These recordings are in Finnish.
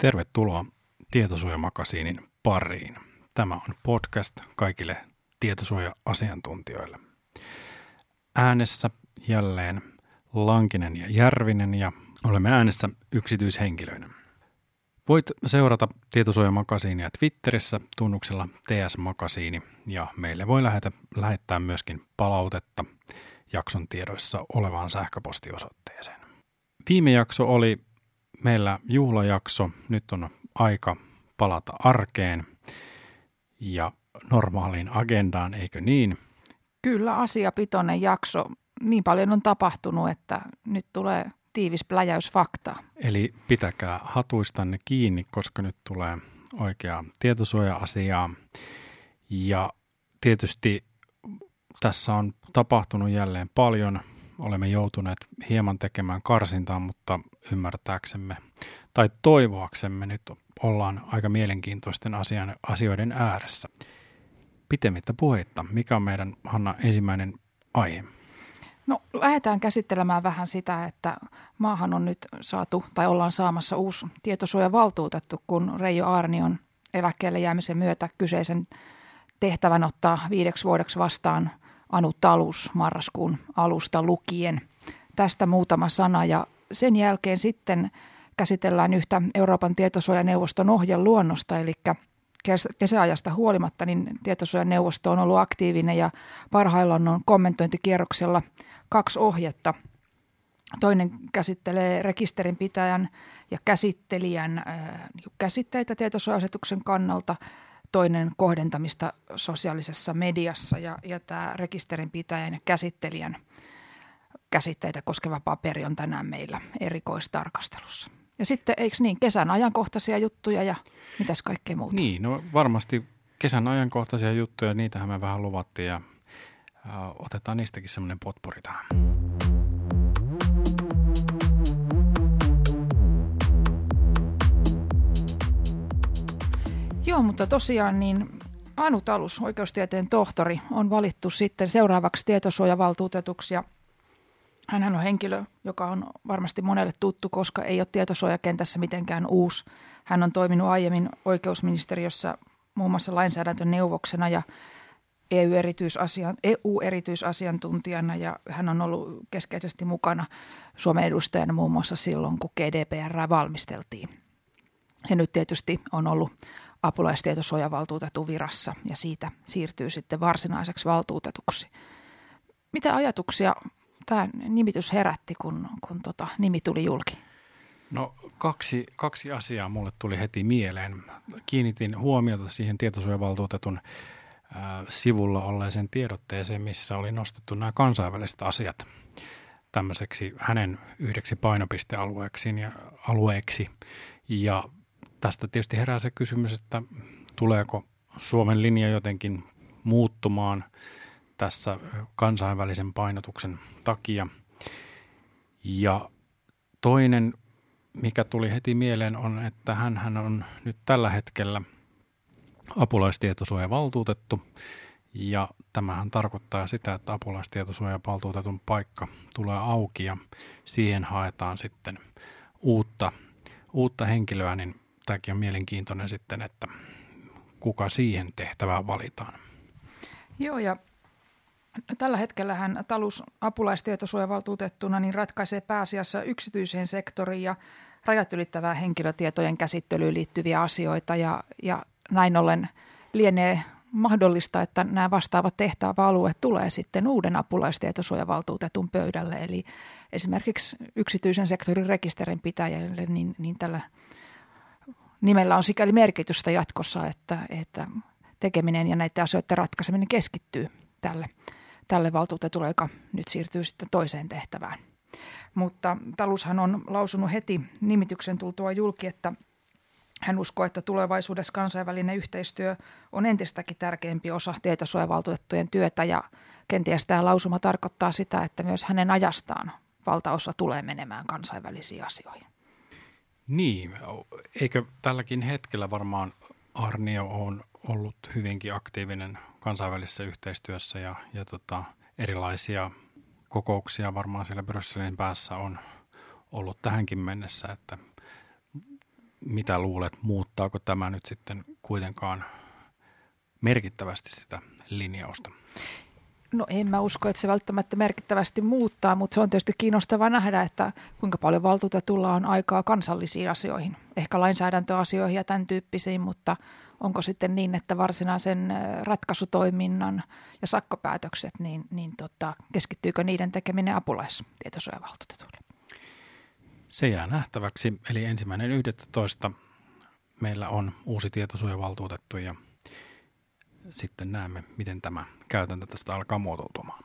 Tervetuloa Tietosuojamakasiinin pariin. Tämä on podcast kaikille tietosuoja-asiantuntijoille. Äänessä jälleen Lankinen ja Järvinen ja olemme äänessä yksityishenkilöinä. Voit seurata Tietosuojamakasiinia Twitterissä tunnuksella TS-makasiini ja meille voi lähetä, lähettää myöskin palautetta jakson tiedoissa olevaan sähköpostiosoitteeseen. Viime jakso oli meillä juhlajakso. Nyt on aika palata arkeen ja normaaliin agendaan, eikö niin? Kyllä asiapitoinen jakso. Niin paljon on tapahtunut, että nyt tulee tiivis pläjäys faktaa. Eli pitäkää hatuistanne kiinni, koska nyt tulee oikeaa tietosuoja-asiaa. Ja tietysti tässä on tapahtunut jälleen paljon olemme joutuneet hieman tekemään karsintaa, mutta ymmärtääksemme tai toivoaksemme nyt ollaan aika mielenkiintoisten asian, asioiden ääressä. Pitemmittä puheitta, mikä on meidän Hanna ensimmäinen aihe? No lähdetään käsittelemään vähän sitä, että maahan on nyt saatu tai ollaan saamassa uusi tietosuojavaltuutettu, kun Reijo Aarni on eläkkeelle jäämisen myötä kyseisen tehtävän ottaa viideksi vuodeksi vastaan Anu Talus marraskuun alusta lukien. Tästä muutama sana ja sen jälkeen sitten käsitellään yhtä Euroopan tietosuojaneuvoston ohjeluonnosta, eli kesäajasta huolimatta niin tietosuojaneuvosto on ollut aktiivinen ja parhaillaan on kommentointikierroksella kaksi ohjetta. Toinen käsittelee rekisterinpitäjän ja käsittelijän käsitteitä tietosuojasetuksen kannalta – toinen kohdentamista sosiaalisessa mediassa ja, ja tämä rekisterinpitäjän ja käsittelijän käsitteitä koskeva paperi on tänään meillä erikoistarkastelussa. Ja sitten eikö niin, kesän ajankohtaisia juttuja ja mitäs kaikkea muuta? Niin, no varmasti kesän ajankohtaisia juttuja, niitähän me vähän luvattiin ja äh, otetaan niistäkin semmoinen potpuri tähän. Joo, mutta tosiaan niin Anu Talus, oikeustieteen tohtori, on valittu sitten seuraavaksi tietosuojavaltuutetuksi ja hän on henkilö, joka on varmasti monelle tuttu, koska ei ole tietosuojakentässä mitenkään uusi. Hän on toiminut aiemmin oikeusministeriössä muun muassa lainsäädäntöneuvoksena ja EU-erityisasian, EU-erityisasiantuntijana ja hän on ollut keskeisesti mukana Suomen edustajana muun muassa silloin, kun GDPR valmisteltiin. Ja nyt tietysti on ollut apulaistietosuojavaltuutetun virassa ja siitä siirtyy sitten varsinaiseksi valtuutetuksi. Mitä ajatuksia tämä nimitys herätti, kun, kun tota nimi tuli julki? No kaksi, kaksi asiaa mulle tuli heti mieleen. Kiinnitin huomiota siihen tietosuojavaltuutetun äh, sivulla olleeseen tiedotteeseen, missä oli nostettu nämä kansainväliset asiat tämmöiseksi hänen yhdeksi painopistealueeksi ja, alueeksi. Ja tästä tietysti herää se kysymys, että tuleeko Suomen linja jotenkin muuttumaan tässä kansainvälisen painotuksen takia. Ja toinen, mikä tuli heti mieleen, on, että hän on nyt tällä hetkellä apulaistietosuojavaltuutettu. Ja tämähän tarkoittaa sitä, että apulaistietosuojavaltuutetun paikka tulee auki ja siihen haetaan sitten uutta, uutta henkilöä, niin tämäkin on mielenkiintoinen sitten, että kuka siihen tehtävään valitaan. Joo, ja tällä hetkellä hän talus apulaistietosuojavaltuutettuna niin ratkaisee pääasiassa yksityiseen sektoriin ja rajat ylittävää henkilötietojen käsittelyyn liittyviä asioita ja, ja näin ollen lienee mahdollista, että nämä vastaavat tehtäväalueet tulee sitten uuden apulaistietosuojavaltuutetun pöydälle. Eli esimerkiksi yksityisen sektorin rekisterinpitäjälle, niin, niin tällä nimellä on sikäli merkitystä jatkossa, että, että tekeminen ja näiden asioiden ratkaiseminen keskittyy tälle, tälle valtuutetulle, joka nyt siirtyy sitten toiseen tehtävään. Mutta Talushan on lausunut heti nimityksen tultua julki, että hän uskoo, että tulevaisuudessa kansainvälinen yhteistyö on entistäkin tärkeämpi osa tietosuojavaltuutettujen työtä ja kenties tämä lausuma tarkoittaa sitä, että myös hänen ajastaan valtaosa tulee menemään kansainvälisiin asioihin. Niin, eikö tälläkin hetkellä varmaan Arnio on ollut hyvinkin aktiivinen kansainvälisessä yhteistyössä ja, ja tota, erilaisia kokouksia varmaan siellä Brysselin päässä on ollut tähänkin mennessä, että mitä luulet, muuttaako tämä nyt sitten kuitenkaan merkittävästi sitä linjausta? No en mä usko, että se välttämättä merkittävästi muuttaa, mutta se on tietysti kiinnostavaa nähdä, että kuinka paljon valtuutetulla on aikaa kansallisiin asioihin, ehkä lainsäädäntöasioihin ja tämän tyyppisiin, mutta onko sitten niin, että varsinaisen ratkaisutoiminnan ja sakkopäätökset, niin, niin tota, keskittyykö niiden tekeminen apulaistietosuojavaltuutetuille? Se jää nähtäväksi, eli ensimmäinen 11. meillä on uusi tietosuojavaltuutettu ja sitten näemme, miten tämä käytäntö tästä alkaa muotoutumaan.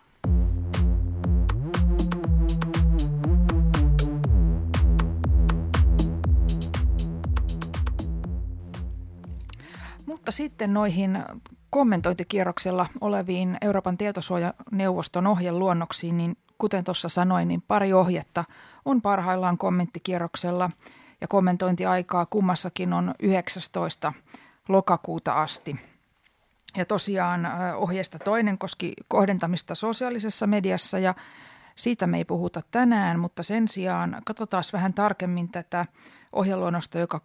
Mutta sitten noihin kommentointikierroksella oleviin Euroopan tietosuojaneuvoston ohjeluonnoksiin, niin kuten tuossa sanoin, niin pari ohjetta on parhaillaan kommenttikierroksella ja kommentointiaikaa kummassakin on 19. lokakuuta asti. Ja tosiaan ohjeesta toinen koski kohdentamista sosiaalisessa mediassa ja siitä me ei puhuta tänään, mutta sen sijaan katsotaan vähän tarkemmin tätä ohjeluonnosta, joka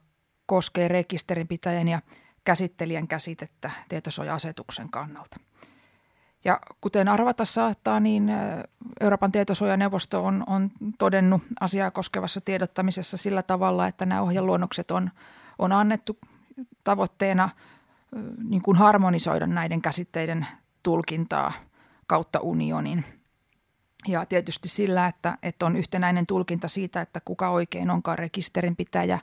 koskee rekisterinpitäjän ja käsittelijän käsitettä tietosuoja-asetuksen kannalta. Ja kuten arvata saattaa, niin Euroopan tietosuojaneuvosto on, on todennut asiaa koskevassa tiedottamisessa sillä tavalla, että nämä ohjeluonnokset on, on annettu tavoitteena niin kuin harmonisoida näiden käsitteiden tulkintaa kautta unionin. Ja tietysti sillä, että, että on yhtenäinen tulkinta siitä, että kuka oikein onkaan rekisterinpitäjä,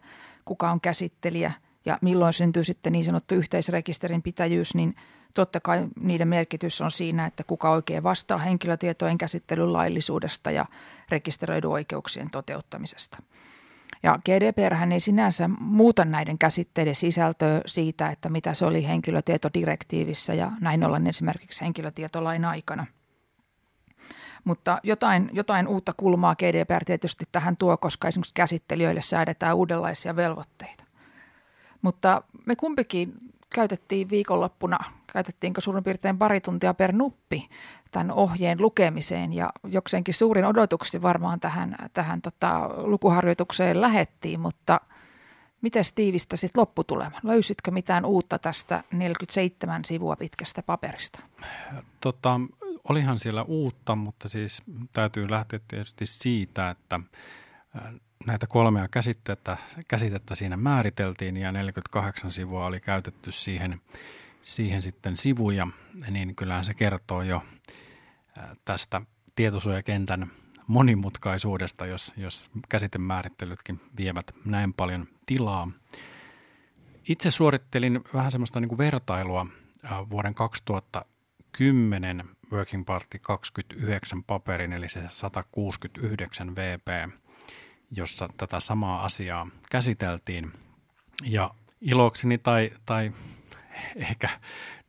kuka on käsittelijä ja milloin syntyy sitten niin sanottu yhteisrekisterinpitäjyys, niin totta kai niiden merkitys on siinä, että kuka oikein vastaa henkilötietojen käsittelyn laillisuudesta ja rekisteröidyn oikeuksien toteuttamisesta. Ja GDPR ei sinänsä muuta näiden käsitteiden sisältöä siitä, että mitä se oli henkilötietodirektiivissä ja näin ollen esimerkiksi henkilötietolain aikana. Mutta jotain, jotain uutta kulmaa GDPR tietysti tähän tuo, koska esimerkiksi käsittelijöille säädetään uudenlaisia velvoitteita. Mutta me kumpikin käytettiin viikonloppuna, käytettiinkö suurin piirtein pari tuntia per nuppi tämän ohjeen lukemiseen ja jokseenkin suurin odotuksi varmaan tähän, tähän tota, lukuharjoitukseen lähettiin, mutta miten tiivistä sitten lopputulema? Löysitkö mitään uutta tästä 47 sivua pitkästä paperista? Tota, olihan siellä uutta, mutta siis täytyy lähteä tietysti siitä, että näitä kolmea käsitettä, käsitettä siinä määriteltiin ja 48 sivua oli käytetty siihen, siihen sitten sivuja, niin kyllähän se kertoo jo tästä tietosuojakentän monimutkaisuudesta, jos, jos käsitemäärittelytkin vievät näin paljon tilaa. Itse suorittelin vähän semmoista niin kuin vertailua vuoden 2010 Working Party 29 paperin, eli se 169 VP – jossa tätä samaa asiaa käsiteltiin. Ja ilokseni tai, tai ehkä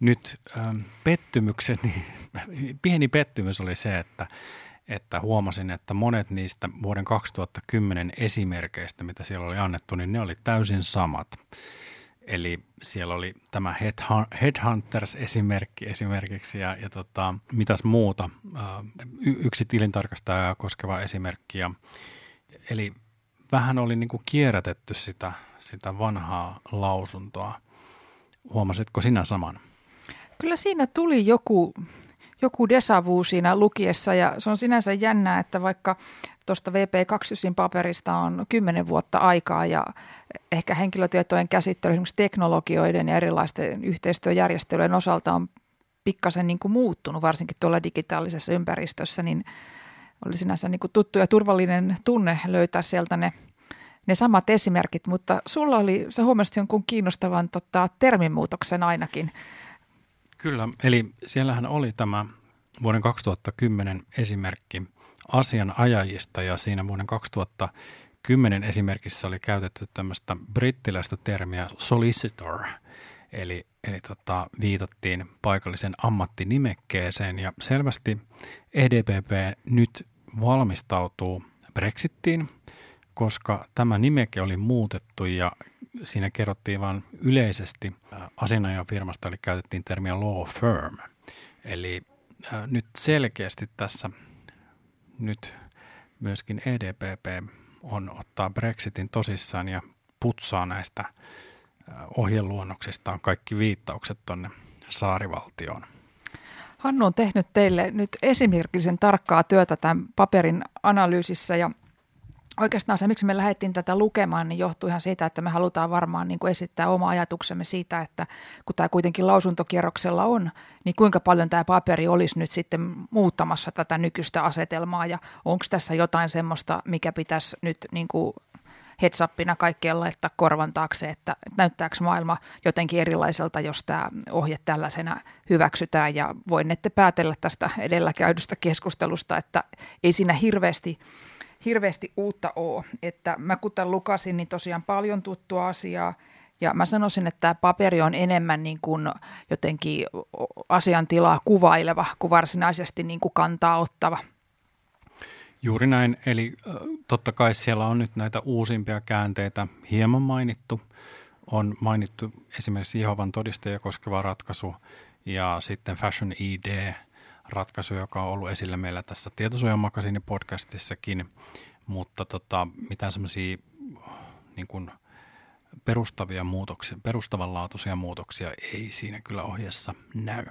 nyt ähm, pettymykseni, pieni pettymys oli se, että, että huomasin, että monet niistä vuoden 2010 esimerkkeistä, mitä siellä oli annettu, niin ne oli täysin samat. Eli siellä oli tämä Headhunters-esimerkki esimerkiksi ja, ja tota, mitäs muuta, äh, yksi tilintarkastajaa koskeva esimerkki ja Eli vähän oli niin kuin kierrätetty sitä, sitä vanhaa lausuntoa. Huomasitko sinä saman? Kyllä siinä tuli joku, joku desavu siinä lukiessa ja se on sinänsä jännää, että vaikka tuosta VP2 paperista on kymmenen vuotta aikaa ja ehkä henkilötietojen käsittely esimerkiksi teknologioiden ja erilaisten yhteistyöjärjestelyjen osalta on pikkasen niin kuin muuttunut, varsinkin tuolla digitaalisessa ympäristössä, niin – oli sinänsä niin kuin tuttu ja turvallinen tunne löytää sieltä ne, ne samat esimerkit, mutta sulla oli, sä huomasit jonkun kiinnostavan tota, terminmuutoksen ainakin. Kyllä, eli siellähän oli tämä vuoden 2010 esimerkki asianajajista ja siinä vuoden 2010 esimerkissä oli käytetty tämmöistä brittiläistä termiä solicitor, eli, eli tota, viitattiin paikallisen ammattinimekkeeseen ja selvästi EDPP nyt valmistautuu Brexittiin, koska tämä nimeke oli muutettu ja siinä kerrottiin vain yleisesti asianajan firmasta, eli käytettiin termiä law firm. Eli äh, nyt selkeästi tässä nyt myöskin EDPP on ottaa Brexitin tosissaan ja putsaa näistä ohjeluonnoksista on kaikki viittaukset tuonne saarivaltioon. Hannu on tehnyt teille nyt esimerkillisen tarkkaa työtä tämän paperin analyysissä ja oikeastaan se, miksi me lähdettiin tätä lukemaan, niin johtuu ihan siitä, että me halutaan varmaan niin kuin esittää oma ajatuksemme siitä, että kun tämä kuitenkin lausuntokierroksella on, niin kuinka paljon tämä paperi olisi nyt sitten muuttamassa tätä nykyistä asetelmaa ja onko tässä jotain semmoista, mikä pitäisi nyt niin kuin heads upina kaikkien laittaa korvan taakse, että näyttääkö maailma jotenkin erilaiselta, jos tämä ohje tällaisena hyväksytään ja voinette päätellä tästä edellä käydystä keskustelusta, että ei siinä hirveästi hirveästi uutta ole. Että mä kuten lukasin, niin tosiaan paljon tuttua asiaa. Ja mä sanoisin, että tämä paperi on enemmän niin kuin jotenkin asiantilaa kuvaileva kuin varsinaisesti niin kuin kantaa ottava. Juuri näin. Eli totta kai siellä on nyt näitä uusimpia käänteitä hieman mainittu. On mainittu esimerkiksi Jehovan todistajia koskeva ratkaisu ja sitten Fashion ID – ratkaisu, joka on ollut esillä meillä tässä tietosuojamakasiini podcastissakin, mutta tota, mitään semmoisia niin perustavia muutoksia, perustavanlaatuisia muutoksia ei siinä kyllä ohjeessa näy.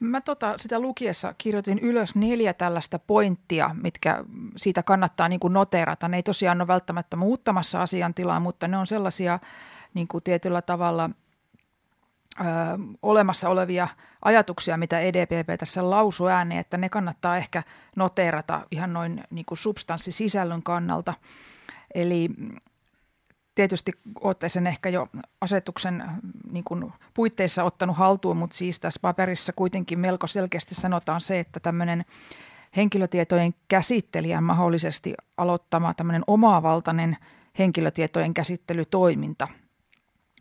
Mä tota, sitä lukiessa kirjoitin ylös neljä tällaista pointtia, mitkä siitä kannattaa niin kuin noterata. Ne ei tosiaan ole välttämättä muuttamassa asiantilaa, mutta ne on sellaisia niin kuin tietyllä tavalla – ö, olemassa olevia ajatuksia, mitä EDPP tässä lausuu ääneen, että ne kannattaa ehkä noteerata ihan noin niin kuin substanssisisällön kannalta. Eli tietysti olette sen ehkä jo asetuksen niin kuin puitteissa ottanut haltuun, mutta siis tässä paperissa kuitenkin melko selkeästi sanotaan se, että tämmöinen henkilötietojen käsittelijän mahdollisesti aloittama tämmöinen omavaltainen henkilötietojen käsittelytoiminta –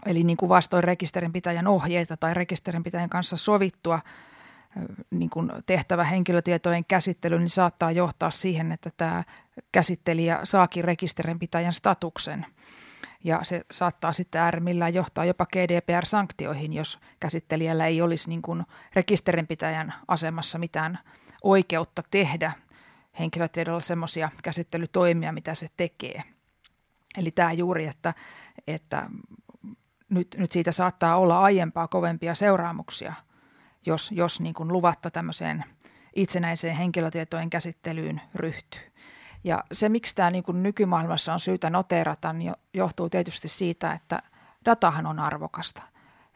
Eli niin kuin vastoin rekisterinpitäjän ohjeita tai rekisterinpitäjän kanssa sovittua niin kuin tehtävä henkilötietojen käsittely, niin saattaa johtaa siihen, että tämä käsittelijä saakin rekisterinpitäjän statuksen. Ja se saattaa sitten äärimmillään johtaa jopa GDPR-sanktioihin, jos käsittelijällä ei olisi niin kuin rekisterinpitäjän asemassa mitään oikeutta tehdä henkilötiedolla semmoisia käsittelytoimia, mitä se tekee. Eli tämä juuri, että, että nyt, nyt siitä saattaa olla aiempaa kovempia seuraamuksia, jos, jos niin kuin luvatta tämmöiseen itsenäiseen henkilötietojen käsittelyyn ryhtyy. Ja se, miksi tämä niin kuin nykymaailmassa on syytä noteerata, niin johtuu tietysti siitä, että datahan on arvokasta.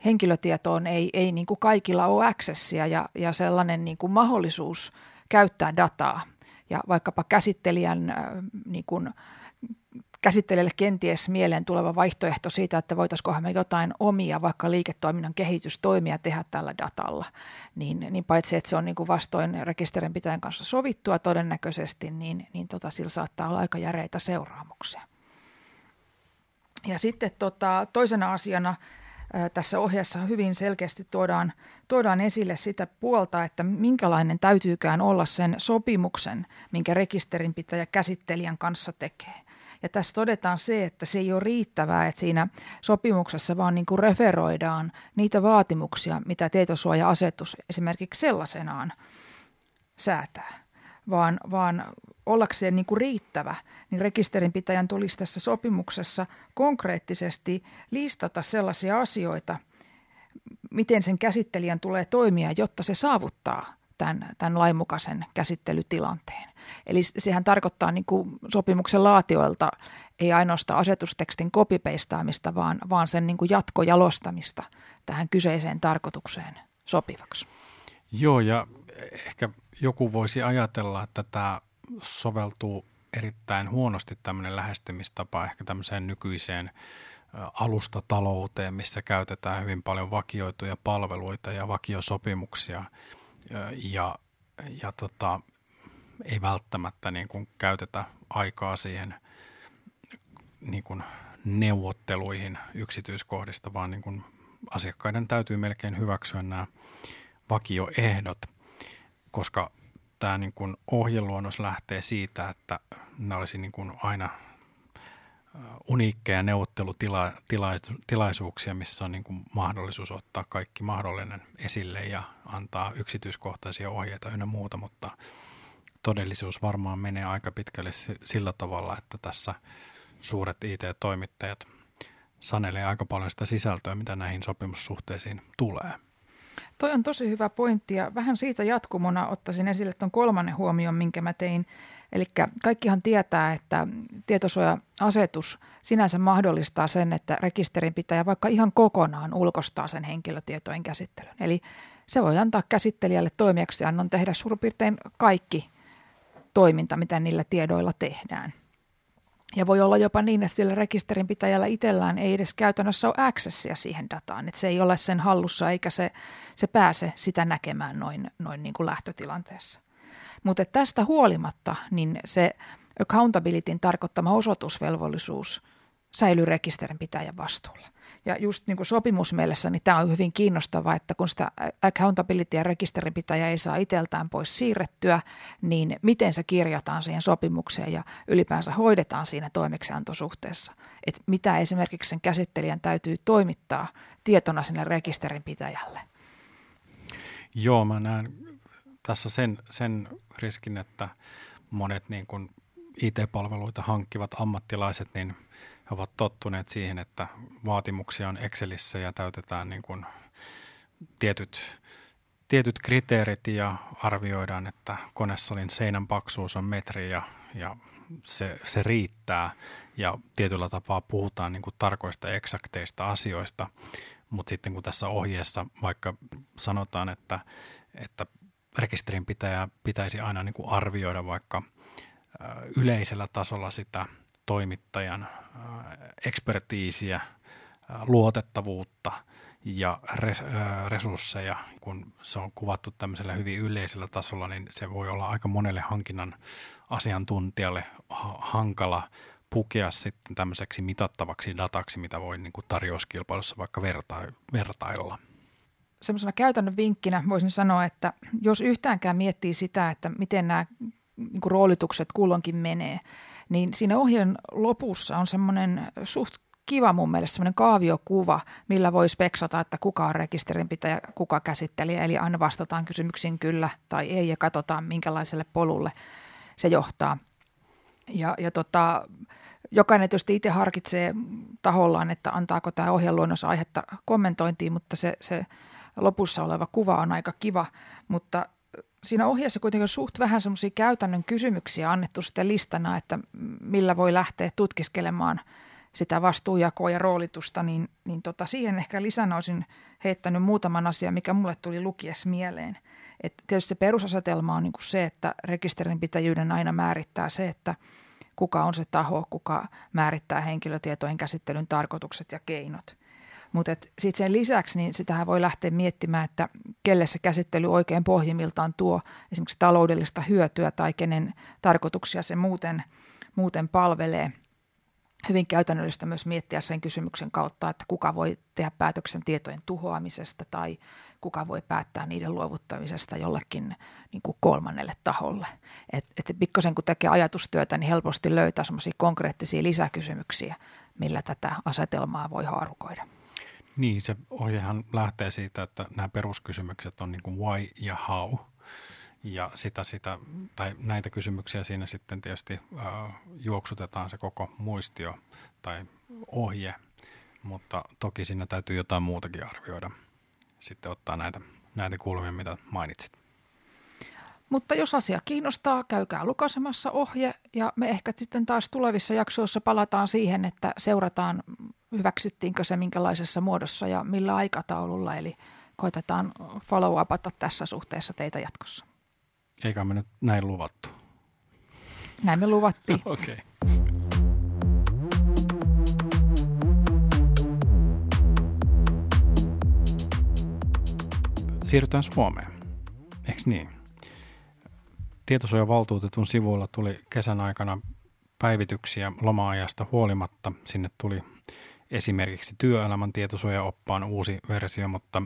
Henkilötietoon ei, ei niin kuin kaikilla ole accessia ja, ja sellainen niin kuin mahdollisuus käyttää dataa ja vaikkapa käsittelijän niin kuin käsittelijälle kenties mieleen tuleva vaihtoehto siitä, että voitaisiinkohan me jotain omia vaikka liiketoiminnan kehitystoimia tehdä tällä datalla, niin, niin paitsi että se on niin kuin vastoin rekisterinpitäjän kanssa sovittua todennäköisesti, niin, niin tota, sillä saattaa olla aika järeitä seuraamuksia. Ja sitten tota, toisena asiana tässä ohjeessa hyvin selkeästi tuodaan, tuodaan esille sitä puolta, että minkälainen täytyykään olla sen sopimuksen, minkä rekisterinpitäjä käsittelijän kanssa tekee. Ja tässä todetaan se, että se ei ole riittävää, että siinä sopimuksessa vaan niin kuin referoidaan niitä vaatimuksia, mitä tietosuoja-asetus esimerkiksi sellaisenaan säätää, vaan, vaan ollakseen niin kuin riittävä, niin rekisterinpitäjän tulisi tässä sopimuksessa konkreettisesti listata sellaisia asioita, miten sen käsittelijän tulee toimia, jotta se saavuttaa tämän, tämän lainmukaisen käsittelytilanteen. Eli sehän tarkoittaa niin kuin sopimuksen laatioilta ei ainoastaan asetustekstin kopipeistaamista, vaan, vaan sen niin kuin jatkojalostamista tähän kyseiseen tarkoitukseen sopivaksi. Joo, ja ehkä joku voisi ajatella, että tämä soveltuu erittäin huonosti tämmöinen lähestymistapa ehkä tämmöiseen nykyiseen alustatalouteen, missä käytetään hyvin paljon vakioituja palveluita ja vakiosopimuksia – ja, ja tota, ei välttämättä niin kuin käytetä aikaa siihen niin kuin neuvotteluihin yksityiskohdista, vaan niin kuin asiakkaiden täytyy melkein hyväksyä nämä vakioehdot, koska tämä niin kuin ohjeluonnos lähtee siitä, että nämä olisi niin kuin aina uniikkeja neuvottelutilaisuuksia, missä on niin kuin mahdollisuus ottaa kaikki mahdollinen esille ja antaa yksityiskohtaisia ohjeita ynnä muuta, mutta todellisuus varmaan menee aika pitkälle sillä tavalla, että tässä suuret IT-toimittajat sanelee aika paljon sitä sisältöä, mitä näihin sopimussuhteisiin tulee. Toi on tosi hyvä pointti ja vähän siitä jatkumona ottaisin esille tuon kolmannen huomion, minkä mä tein. Eli kaikkihan tietää, että tietosuoja-asetus sinänsä mahdollistaa sen, että rekisterinpitäjä vaikka ihan kokonaan ulkostaa sen henkilötietojen käsittelyn. Eli se voi antaa käsittelijälle toimijaksiannon tehdä suurin piirtein kaikki toiminta, mitä niillä tiedoilla tehdään. Ja voi olla jopa niin, että sillä rekisterinpitäjällä itsellään ei edes käytännössä ole accessia siihen dataan, että se ei ole sen hallussa eikä se, se pääse sitä näkemään noin, noin niin kuin lähtötilanteessa. Mutta tästä huolimatta niin se accountabilityn tarkoittama osoitusvelvollisuus säilyy rekisterinpitäjän vastuulla. Ja just niin kuin sopimusmielessä, niin tämä on hyvin kiinnostavaa, että kun sitä accountability ja rekisterinpitäjä ei saa iteltään pois siirrettyä, niin miten se kirjataan siihen sopimukseen ja ylipäänsä hoidetaan siinä toimeksiantosuhteessa. Että mitä esimerkiksi sen käsittelijän täytyy toimittaa tietona sinne rekisterinpitäjälle. Joo, mä näen tässä sen, sen riskin, että monet niin kuin IT-palveluita hankkivat ammattilaiset, niin – he ovat tottuneet siihen, että vaatimuksia on Excelissä ja täytetään niin kuin tietyt, tietyt kriteerit ja arvioidaan, että konesalin seinän paksuus on metri ja, ja se, se riittää. Ja tietyllä tapaa puhutaan niin kuin tarkoista eksakteista asioista, mutta sitten kun tässä ohjeessa vaikka sanotaan, että, että rekisterin pitäjä pitäisi aina niin kuin arvioida vaikka yleisellä tasolla sitä – toimittajan äh, ekspertiisiä, äh, luotettavuutta ja äh, resursseja. Kun se on kuvattu tämmöisellä hyvin yleisellä tasolla, niin se voi olla aika monelle hankinnan asiantuntijalle hankala pukea sitten tämmöiseksi mitattavaksi dataksi, mitä voi niin kuin tarjouskilpailussa vaikka verta- vertailla. Semmoisena käytännön vinkkinä voisin sanoa, että jos yhtäänkään miettii sitä, että miten nämä niin kuin roolitukset kulloinkin menee, niin siinä ohjeen lopussa on semmoinen suht kiva mun mielestä semmoinen kaaviokuva, millä voi speksata, että kuka on rekisterinpitäjä, kuka käsittelijä, eli aina vastataan kysymyksiin kyllä tai ei ja katsotaan minkälaiselle polulle se johtaa. Ja, ja tota, jokainen tietysti itse harkitsee tahollaan, että antaako tämä ohjeluonnos aihetta kommentointiin, mutta se, se lopussa oleva kuva on aika kiva, mutta siinä ohjeessa kuitenkin on suht vähän semmoisia käytännön kysymyksiä annettu sitten listana, että millä voi lähteä tutkiskelemaan sitä vastuujakoa ja roolitusta, niin, niin tota, siihen ehkä lisänä olisin heittänyt muutaman asian, mikä mulle tuli lukies mieleen. Et tietysti se perusasetelma on niin kuin se, että rekisterinpitäjyyden aina määrittää se, että kuka on se taho, kuka määrittää henkilötietojen käsittelyn tarkoitukset ja keinot. Mutta sitten sen lisäksi niin sitähän voi lähteä miettimään, että kelle se käsittely oikein pohjimmiltaan tuo esimerkiksi taloudellista hyötyä tai kenen tarkoituksia se muuten, muuten palvelee. Hyvin käytännöllistä myös miettiä sen kysymyksen kautta, että kuka voi tehdä päätöksen tietojen tuhoamisesta tai kuka voi päättää niiden luovuttamisesta jollekin niin kuin kolmannelle taholle. Et, et pikkasen kun tekee ajatustyötä, niin helposti löytää semmoisia konkreettisia lisäkysymyksiä, millä tätä asetelmaa voi haarukoida. Niin, se ohjehan lähtee siitä, että nämä peruskysymykset on niin kuin why ja how. Ja sitä, sitä, tai näitä kysymyksiä siinä sitten tietysti äh, juoksutetaan se koko muistio tai ohje, mutta toki siinä täytyy jotain muutakin arvioida. Sitten ottaa näitä, näitä kulmia, mitä mainitsit. Mutta jos asia kiinnostaa, käykää lukasemassa ohje ja me ehkä sitten taas tulevissa jaksoissa palataan siihen, että seurataan hyväksyttiinkö se minkälaisessa muodossa ja millä aikataululla. Eli koitetaan follow-upata tässä suhteessa teitä jatkossa. Eikä me nyt näin luvattu. Näin me luvattiin. Okei. okay. Siirrytään Suomeen. Eikö niin? Tietosuojavaltuutetun sivuilla tuli kesän aikana päivityksiä loma-ajasta huolimatta. Sinne tuli esimerkiksi työelämän tietosuojaoppaan uusi versio, mutta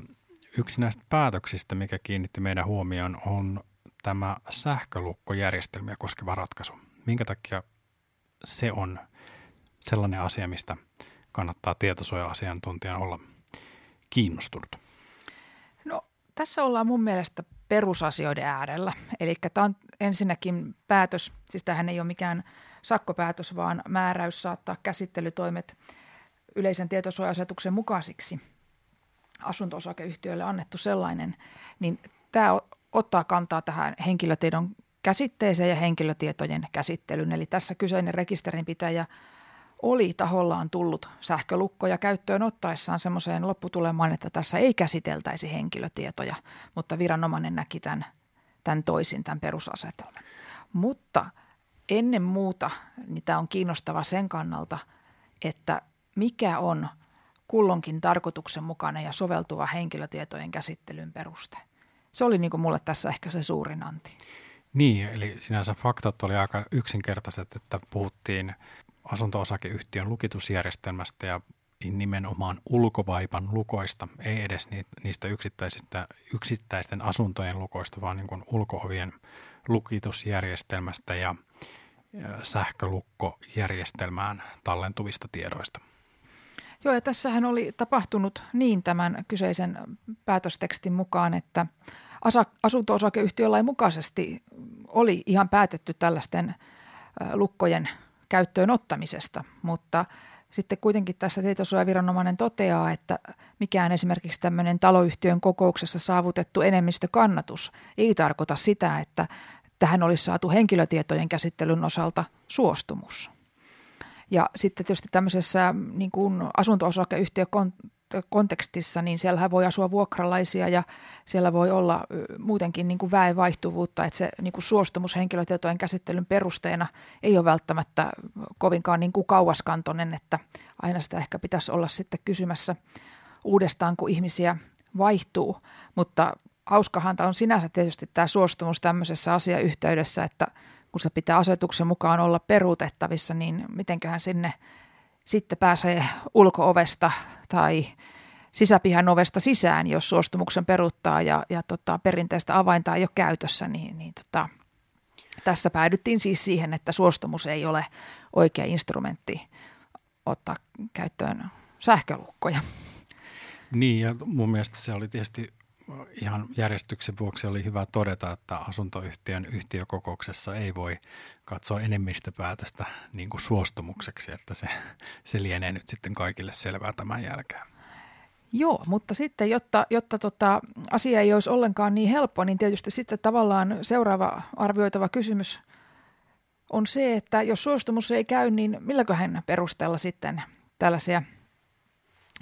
yksi näistä päätöksistä, mikä kiinnitti meidän huomioon, on tämä sähkölukkojärjestelmiä koskeva ratkaisu. Minkä takia se on sellainen asia, mistä kannattaa tietosuoja-asiantuntijan olla kiinnostunut? No tässä ollaan mun mielestä perusasioiden äärellä. Eli tämä on ensinnäkin päätös, siis tähän ei ole mikään sakkopäätös, vaan määräys saattaa käsittelytoimet yleisen tietosuoja-asetuksen mukaisiksi asunto-osakeyhtiöille annettu sellainen, niin tämä ottaa kantaa tähän henkilötiedon käsitteeseen ja henkilötietojen käsittelyyn. Eli tässä kyseinen rekisterinpitäjä oli tahollaan tullut sähkölukkoja käyttöön ottaessaan semmoiseen lopputulemaan, että tässä ei käsiteltäisi henkilötietoja, mutta viranomainen näki tämän, tämän toisin, tämän perusasetelman. Mutta ennen muuta niin tämä on kiinnostava sen kannalta, että mikä on kullonkin tarkoituksenmukainen ja soveltuva henkilötietojen käsittelyn peruste. Se oli niin kuin mulle tässä ehkä se suurin anti. Niin, eli sinänsä faktat oli aika yksinkertaiset, että puhuttiin asunto-osakeyhtiön lukitusjärjestelmästä ja nimenomaan ulkovaipan lukoista, ei edes niistä yksittäisistä, yksittäisten asuntojen lukoista, vaan niin ulkoovien lukitusjärjestelmästä ja sähkölukkojärjestelmään tallentuvista tiedoista. Joo, ja tässähän oli tapahtunut niin tämän kyseisen päätöstekstin mukaan, että asunto-osakeyhtiölain mukaisesti oli ihan päätetty tällaisten lukkojen käyttöön ottamisesta, mutta sitten kuitenkin tässä tietosuojaviranomainen toteaa, että mikään esimerkiksi tämmöinen taloyhtiön kokouksessa saavutettu enemmistökannatus ei tarkoita sitä, että tähän olisi saatu henkilötietojen käsittelyn osalta suostumus. Ja sitten tietysti tämmöisessä niin kuin asunto-osakeyhtiö kontekstissa, niin siellähän voi asua vuokralaisia ja siellä voi olla muutenkin niin kuin väenvaihtuvuutta, että se niin kuin suostumus henkilötietojen käsittelyn perusteena ei ole välttämättä kovinkaan niin kuin kauaskantoinen, että aina sitä ehkä pitäisi olla sitten kysymässä uudestaan, kun ihmisiä vaihtuu, mutta hauskahan on sinänsä tietysti tämä suostumus tämmöisessä asiayhteydessä, että kun se pitää asetuksen mukaan olla peruutettavissa, niin mitenköhän sinne sitten pääsee ulkoovesta tai sisäpihan ovesta sisään, jos suostumuksen peruuttaa ja, ja tota, perinteistä avainta ei ole käytössä, niin, niin tota, tässä päädyttiin siis siihen, että suostumus ei ole oikea instrumentti ottaa käyttöön sähkölukkoja. Niin, ja mun mielestä se oli tietysti ihan järjestyksen vuoksi oli hyvä todeta, että asuntoyhtiön yhtiökokouksessa ei voi katsoa enemmistöpäätöstä niin kuin suostumukseksi, että se, se lienee nyt sitten kaikille selvää tämän jälkeen. Joo, mutta sitten jotta, jotta tota, asia ei olisi ollenkaan niin helppo, niin tietysti sitten tavallaan seuraava arvioitava kysymys on se, että jos suostumus ei käy, niin milläköhän perusteella sitten tällaisia –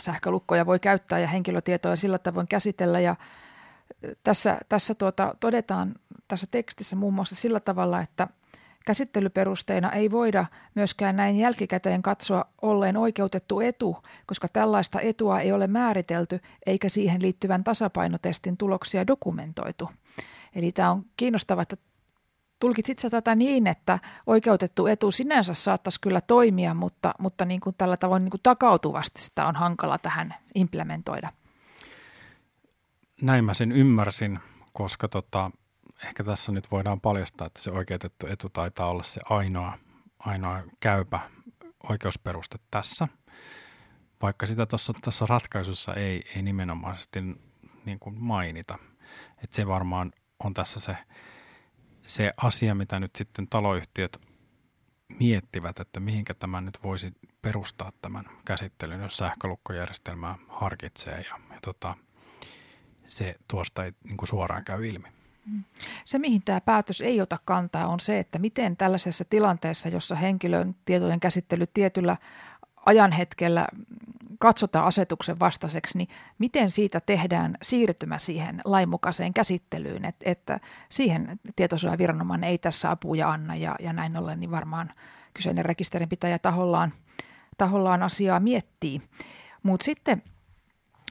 sähkölukkoja voi käyttää ja henkilötietoja sillä tavoin käsitellä. Ja tässä, tässä tuota, todetaan tässä tekstissä muun muassa sillä tavalla, että käsittelyperusteena ei voida myöskään näin jälkikäteen katsoa olleen oikeutettu etu, koska tällaista etua ei ole määritelty eikä siihen liittyvän tasapainotestin tuloksia dokumentoitu. Eli tämä on kiinnostavaa, että tulkitsit sä tätä niin, että oikeutettu etu sinänsä saattaisi kyllä toimia, mutta, mutta niin kuin tällä tavoin niin kuin takautuvasti sitä on hankala tähän implementoida? Näin mä sen ymmärsin, koska tota, ehkä tässä nyt voidaan paljastaa, että se oikeutettu etu taitaa olla se ainoa, ainoa käypä oikeusperuste tässä, vaikka sitä tuossa tässä ratkaisussa ei, ei nimenomaisesti niin kuin mainita. Että se varmaan on tässä se – se asia, mitä nyt sitten taloyhtiöt miettivät, että mihinkä tämä nyt voisi perustaa tämän käsittelyn, jos sähkölukkojärjestelmää harkitsee ja, ja tota, se tuosta ei niin kuin suoraan käy ilmi. Mm. Se, mihin tämä päätös ei ota kantaa, on se, että miten tällaisessa tilanteessa, jossa henkilön tietojen käsittely tietyllä ajanhetkellä katsotaan asetuksen vastaiseksi, niin miten siitä tehdään siirtymä siihen lainmukaiseen käsittelyyn, että, että siihen tietosuojaviranomainen ei tässä apuja anna ja, ja näin ollen niin varmaan kyseinen rekisterinpitäjä tahollaan, tahollaan asiaa miettii. Mutta sitten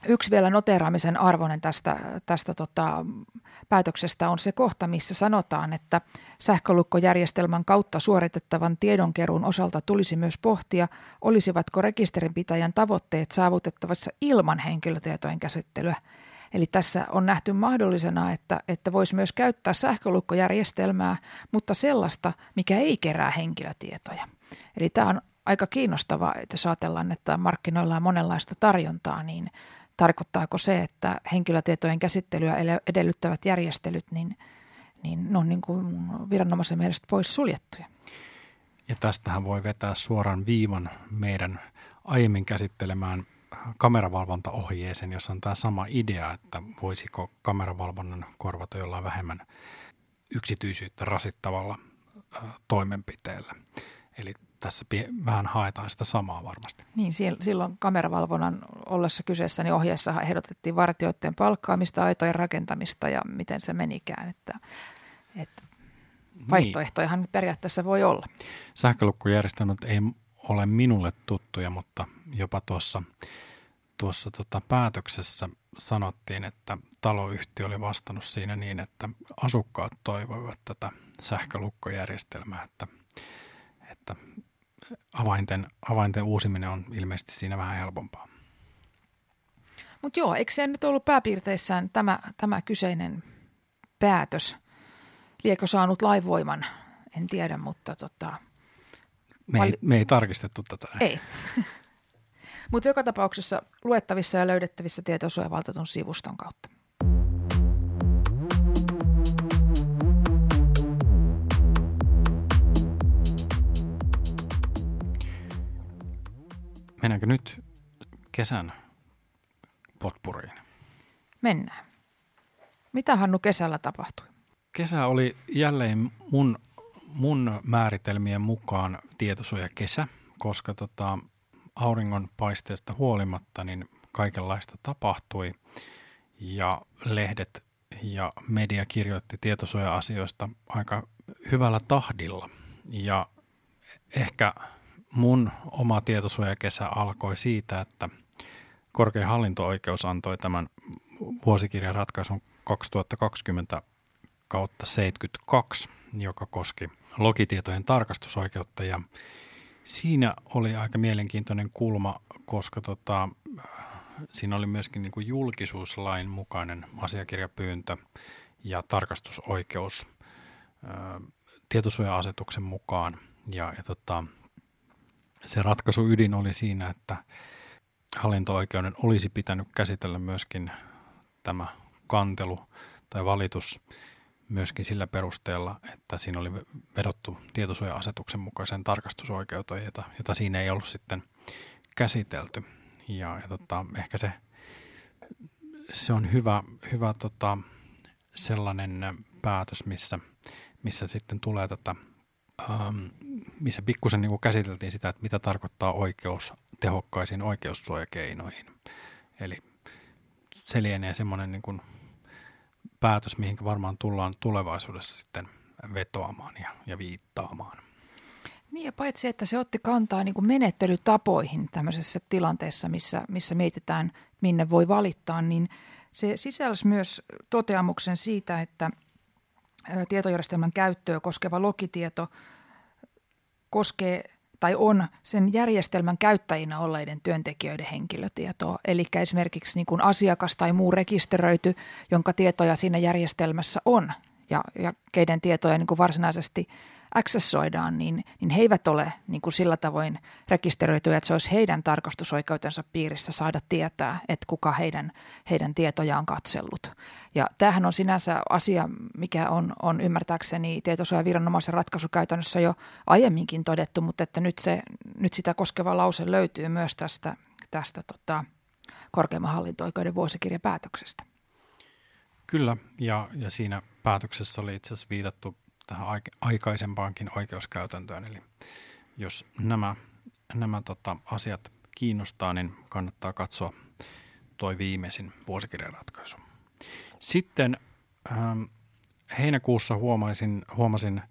Yksi vielä noteraamisen arvoinen tästä, tästä tota, päätöksestä on se kohta, missä sanotaan, että sähkölukkojärjestelmän kautta suoritettavan tiedonkeruun osalta tulisi myös pohtia, olisivatko rekisterinpitäjän tavoitteet saavutettavassa ilman henkilötietojen käsittelyä. Eli tässä on nähty mahdollisena, että, että voisi myös käyttää sähkölukkojärjestelmää, mutta sellaista, mikä ei kerää henkilötietoja. Eli tämä on aika kiinnostavaa, että jos ajatellaan, että markkinoilla on monenlaista tarjontaa, niin tarkoittaako se, että henkilötietojen käsittelyä edellyttävät järjestelyt, niin, niin ne on niin kuin viranomaisen mielestä pois suljettuja. Ja tästähän voi vetää suoran viivan meidän aiemmin käsittelemään kameravalvontaohjeeseen, jossa on tämä sama idea, että voisiko kameravalvonnan korvata jollain vähemmän yksityisyyttä rasittavalla toimenpiteellä. Eli tässä vähän haetaan sitä samaa varmasti. Niin, silloin kameravalvonnan ollessa kyseessä, niin ohjeessa ehdotettiin vartijoiden palkkaamista, aitojen rakentamista ja miten se menikään. Että, että niin. vaihtoehtojahan niin. periaatteessa voi olla. Sähkölukkujärjestelmät ei ole minulle tuttuja, mutta jopa tuossa, tuossa tota päätöksessä sanottiin, että taloyhtiö oli vastannut siinä niin, että asukkaat toivoivat tätä sähkölukkojärjestelmää, että, että avainten, avainten uusiminen on ilmeisesti siinä vähän helpompaa. Mutta joo, eikö se nyt ollut pääpiirteissään tämä, tämä kyseinen päätös? Liekö saanut laivoiman? En tiedä, mutta tota, me, ei, me ei tarkistettu tätä. Ei. Mutta joka tapauksessa luettavissa ja löydettävissä tietosuojavaltuutetun sivuston kautta. Mennäänkö nyt kesän potpuriin? Mennään. Mitä Hannu kesällä tapahtui? Kesä oli jälleen mun, mun määritelmien mukaan tietosuojakesä, koska tota, auringon paisteesta huolimatta niin kaikenlaista tapahtui ja lehdet ja media kirjoitti tietosuoja-asioista aika hyvällä tahdilla. Ja ehkä mun oma tietosuojakesä alkoi siitä, että korkein hallinto-oikeus antoi tämän vuosikirjan ratkaisun 2020 kautta 72, joka koski logitietojen tarkastusoikeutta ja siinä oli aika mielenkiintoinen kulma, koska tota, siinä oli myöskin niin kuin julkisuuslain mukainen asiakirjapyyntö ja tarkastusoikeus tietosuoja-asetuksen mukaan. Ja, ja tota, se ratkaisu ydin oli siinä, että hallinto-oikeuden olisi pitänyt käsitellä myöskin tämä kantelu tai valitus myöskin sillä perusteella, että siinä oli vedottu tietosuoja-asetuksen mukaisen tarkastusoikeuteen, jota, jota siinä ei ollut sitten käsitelty. Ja, ja tota, ehkä se, se on hyvä, hyvä tota, sellainen päätös, missä, missä sitten tulee tätä ähm, missä pikkusen niin käsiteltiin sitä, että mitä tarkoittaa oikeus tehokkaisiin oikeussuojakeinoihin. Eli se lienee semmoinen niin päätös, mihin varmaan tullaan tulevaisuudessa sitten vetoamaan ja, ja viittaamaan. Niin ja paitsi, että se otti kantaa niin kuin menettelytapoihin tämmöisessä tilanteessa, missä, missä mietitään, minne voi valittaa, niin se sisälsi myös toteamuksen siitä, että tietojärjestelmän käyttöä koskeva logitieto koskee tai on sen järjestelmän käyttäjinä olleiden työntekijöiden henkilötietoa. Eli esimerkiksi niin kuin asiakas tai muu rekisteröity, jonka tietoja siinä järjestelmässä on ja, ja keiden tietoja niin kuin varsinaisesti accessoidaan, niin, niin he eivät ole niin kuin sillä tavoin rekisteröityjä, että se olisi heidän tarkastusoikeutensa piirissä saada tietää, että kuka heidän, heidän tietojaan katsellut. Ja tämähän on sinänsä asia, mikä on, on ymmärtääkseni tietosuojaviranomaisen ratkaisukäytännössä jo aiemminkin todettu, mutta että nyt, se, nyt sitä koskeva lause löytyy myös tästä, tästä tota, korkeimman hallinto-oikeuden vuosikirjapäätöksestä. Kyllä, ja, ja siinä päätöksessä oli itse asiassa viitattu tähän aikaisempaankin oikeuskäytäntöön. Eli jos nämä, nämä tota, asiat kiinnostaa, niin kannattaa katsoa tuo viimeisin vuosikirjaratkaisu. Sitten ähm, heinäkuussa huomasin, huomasin